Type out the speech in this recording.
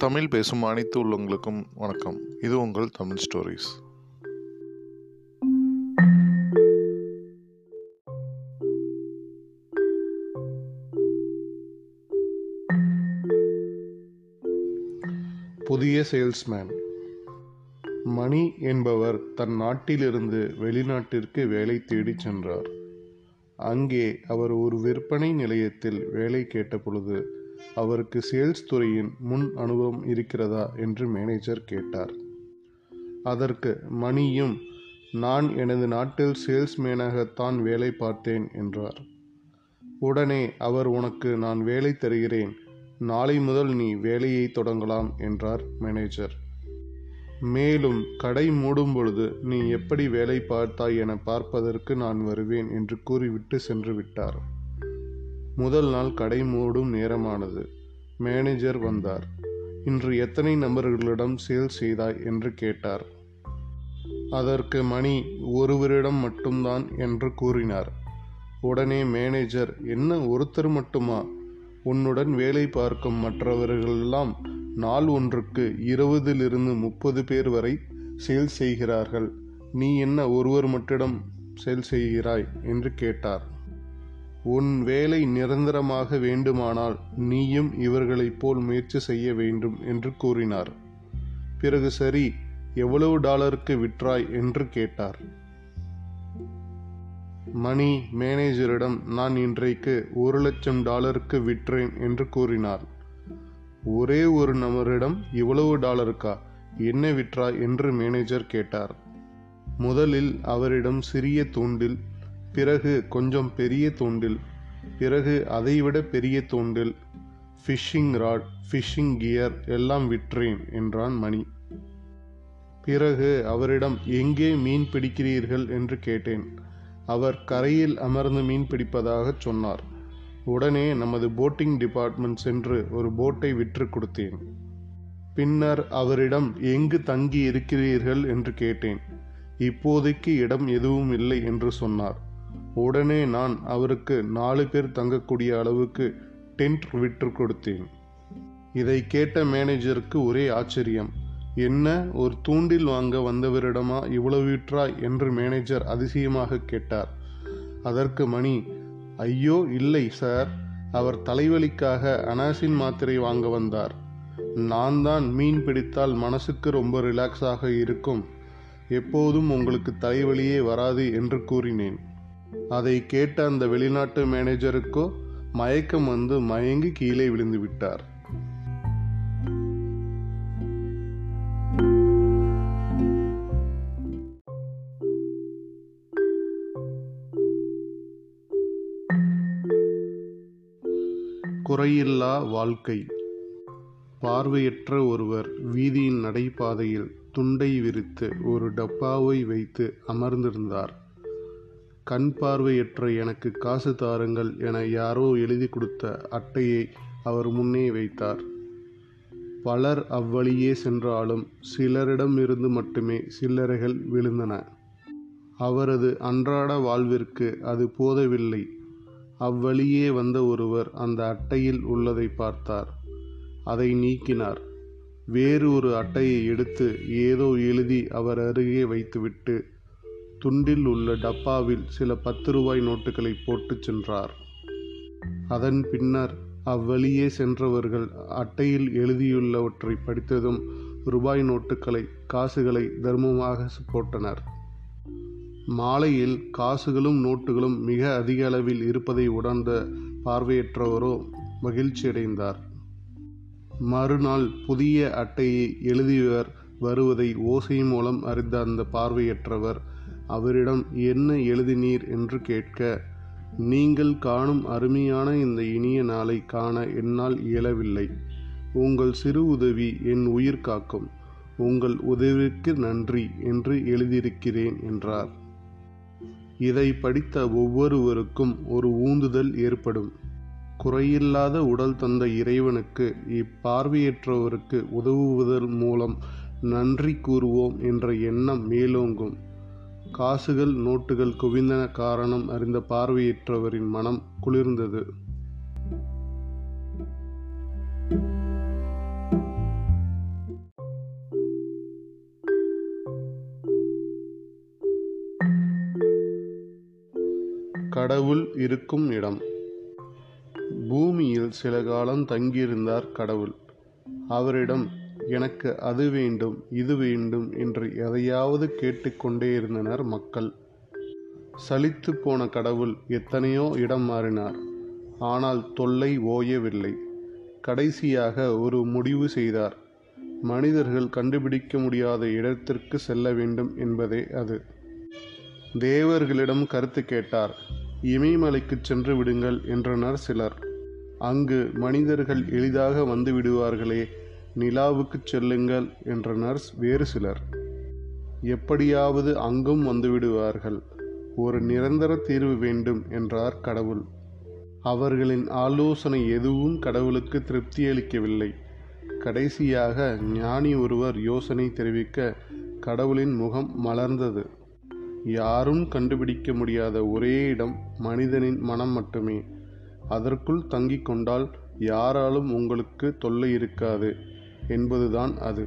தமிழ் பேசும் அனைத்து உள்ளவங்களுக்கும் வணக்கம். இது உங்கள் தமிழ் ஸ்டோரிஸ். புதிய சேல்ஸ்மேன். மணி என்பவர் தன் நாட்டிலிருந்து வெளிநாட்டிற்கு வேலை தேடிச் சென்றார். அங்கே அவர் ஒரு விற்பனை நிலையத்தில் வேலை கேட்டபொழுது அவருக்கு சேல்ஸ் துறையின் முன் அனுபவம் இருக்கிறதா என்று மேனேஜர் கேட்டார். அதற்கு மணியும் நான் எனது நாட்டில் சேல்ஸ்மேனாகத்தான் வேலை பார்த்தேன் என்றார். உடனே அவர் உனக்கு நான் வேலை தருகிறேன். நாளை முதல் நீ வேலையை தொடங்கலாம் என்றார் மேனேஜர். மேலும் கடை மூடும் பொழுது நீ எப்படி வேலை பார்த்தாய் என பார்ப்பதற்கு நான் வருவேன் என்று கூறிவிட்டு சென்று விட்டார். முதல் நாள் கடை மூடும் நேரமானது. மேனேஜர் வந்தார். இன்று எத்தனை நபர்களிடம் சேல் செய்தாய் என்று கேட்டார். அதற்கு மணி ஒருவரிடம் மட்டும்தான் என்று கூறினார். உடனே மேனேஜர் என்ன ஒருத்தர் மட்டுமா? உன்னுடன் வேலை பார்க்கும் மற்றவர்களெல்லாம் நாள் ஒன்றுக்கு இருபதிலிருந்து முப்பது பேர் வரை சேல் செய்கிறார்கள். நீ என்ன ஒருவர் மட்டிடம் சேல் செய்கிறாய்? என்று கேட்டார். உன் வேலை நிரந்தரமாக வேண்டுமானால் நீயும் இவர்களைப் போல் முயற்சி செய்ய வேண்டும் என்று கூறினார். பிறகு சரி எவ்வளவு டாலருக்கு விற்றாய் என்று கேட்டார். மணி மேனேஜரிடம் நான் இன்றைக்கு ஒரு லட்சம் டாலருக்கு விற்றேன் என்று கூறினார். ஒரே ஒரு நபரிடம் இவ்வளவு டாலருக்கா? என்ன விற்றாய்? என்று மேனேஜர் கேட்டார். முதலில் அவரிடம் சிறிய தூண்டில் பிறகு கொஞ்சம் பெரிய தூண்டில் பிறகு அதைவிட பெரிய தூண்டில் ஃபிஷிங் ராட் ஃபிஷிங் கியர் எல்லாம் விற்றேன் என்றான் மணி. பிறகு அவரிடம் எங்கே மீன் பிடிக்கிறீர்கள்? என்று கேட்டேன். அவர் கரையில் அமர்ந்து மீன் பிடிப்பதாகச் சொன்னார். உடனே நமது போட்டிங் டிபார்ட்மெண்ட் சென்று ஒரு போட்டை விற்று கொடுத்தேன். பின்னர் அவரிடம் எங்கு தங்கி இருக்கிறீர்கள்? என்று கேட்டேன். இப்போதைக்கு இடம் எதுவும் இல்லை என்று சொன்னார். உடனே நான் அவருக்கு நாலு பேர் தங்கக்கூடிய அளவுக்கு டென்ட் விற்று கொடுத்தேன். இதை கேட்ட மேனேஜருக்கு ஒரே ஆச்சரியம். என்ன ஒரு தூண்டில் வாங்க வந்தவரிடமா இவ்வளவு விற்றா என்று மேனேஜர் அதிசயமாக கேட்டார். அதற்கு மணி ஐயோ இல்லை சார். அவர் தலைவலிக்காக அனாசின் மாத்திரை வாங்க வந்தார். நான் தான் மீன் பிடித்தால் மனசுக்கு ரொம்ப ரிலாக்ஸாக இருக்கும். எப்போதும் உங்களுக்கு தலைவலியே வராது என்று கூறினேன். அதை கேட்ட அந்த வெளிநாட்டு மேனேஜருக்கோ மயக்கம் வந்து மயங்கி கீழே விழுந்து விட்டார். குறையில்லா வாழ்க்கை. பார்வையற்ற ஒருவர் வீதியின் நடைபாதையில் துண்டை விரித்து ஒரு டப்பாவை வைத்து அமர்ந்திருந்தார். கண் பார்வையற்ற எனக்கு காசு தாருங்கள் என யாரோ எழுதி கொடுத்த அட்டையை அவர் முன்னே வைத்தார். பலர் அவ்வழியே சென்றாலும் சிலரிடமிருந்து மட்டுமே சில்லறைகள் விழுந்தன. அவரது அன்றாட வாழ்விற்கு அது போதவில்லை. அவ்வழியே வந்த ஒருவர் அந்த அட்டையில் உள்ளதை பார்த்தார். அதை நீக்கினார். வேறு ஒரு அட்டையை எடுத்து ஏதோ எழுதி அவர் அருகே வைத்துவிட்டு துண்டில் உள்ள டப்பாவில் சில பத்து ரூபாய் நோட்டுகளை போட்டு சென்றார். அதன் பின்னர் அவ்வழியே சென்றவர்கள் அட்டையில் எழுதியுள்ளவற்றை படித்ததும் ரூபாய் நோட்டுகளை காசுகளை தர்மமாக போட்டனர். மாலையில் காசுகளும் நோட்டுகளும் மிக அதிக அளவில் இருப்பதை உணர்ந்த பார்வையற்றவரோ மகிழ்ச்சியடைந்தார். மறுநாள் புதிய அட்டையை எழுதியவர் வருவதை ஓசை மூலம் அறிந்த அந்த பார்வையற்றவர் அவரிடம் என்ன எழுதினீர் என்று கேட்க நீங்கள் காணும் அருமையான இந்த இனிய நாளை காண என்னால் இயலவில்லை. உங்கள் சிறு உதவி என் உயிர் காக்கும். உங்கள் உதவிக்கு நன்றி என்று எழுதியிருக்கிறேன் என்றார். இதை படித்த ஒவ்வொருவருக்கும் ஒரு ஊந்துதல் ஏற்படும். குறையில்லாத உடல் தந்த இறைவனுக்கு இப்பார்வையற்றவருக்கு உதவுவதன் மூலம் நன்றி கூறுவோம் என்ற எண்ணம் மேலோங்கும். காசுகள் நோட்டுகள் குவிந்தன காரணம் அறிந்த பார்வையற்றவரின் மனம் குளிர்ந்தது. கடவுள் இருக்கும் இடம். பூமியில் சில காலம் தங்கியிருந்தார் கடவுள். அவரிடம் எனக்கு அது வேண்டும் இது வேண்டும் என்று எதையாவது கேட்டுக்கொண்டே இருந்தனர் மக்கள். சலித்து போன கடவுள் எத்தனையோ இடம் மாறினார். ஆனால் தொல்லை ஓயவில்லை. கடைசியாக ஒரு முடிவு செய்தார். மனிதர்கள் கண்டுபிடிக்க முடியாத இடத்திற்கு செல்ல வேண்டும் என்பதே அது. தேவர்களிடம் கருத்து கேட்டார். இமயமலைக்கு சென்று விடுங்கள் என்றனர் சிலர். அங்கு மனிதர்கள் எளிதாக வந்து விடுவார்களே நிலாவுக்கு செல்லுங்கள் என்ற நர்ஸ் வேறு சிலர். எப்படியாவது அங்கும் வந்துவிடுவார்கள் ஒரு நிரந்தர தீர்வு வேண்டும் என்றார் கடவுள். அவர்களின் ஆலோசனை எதுவும் கடவுளுக்கு திருப்தியளிக்கவில்லை கடைசியாக ஞானி ஒருவர் யோசனை தெரிவிக்க கடவுளின் முகம் மலர்ந்தது. யாரும் கண்டுபிடிக்க முடியாத ஒரே இடம் மனிதனின் மனம் மட்டுமே. அதற்குள் தங்கிக் கொண்டால் யாராலும் உங்களுக்கு தொல்லை இருக்காது. என்பதுதான் அது.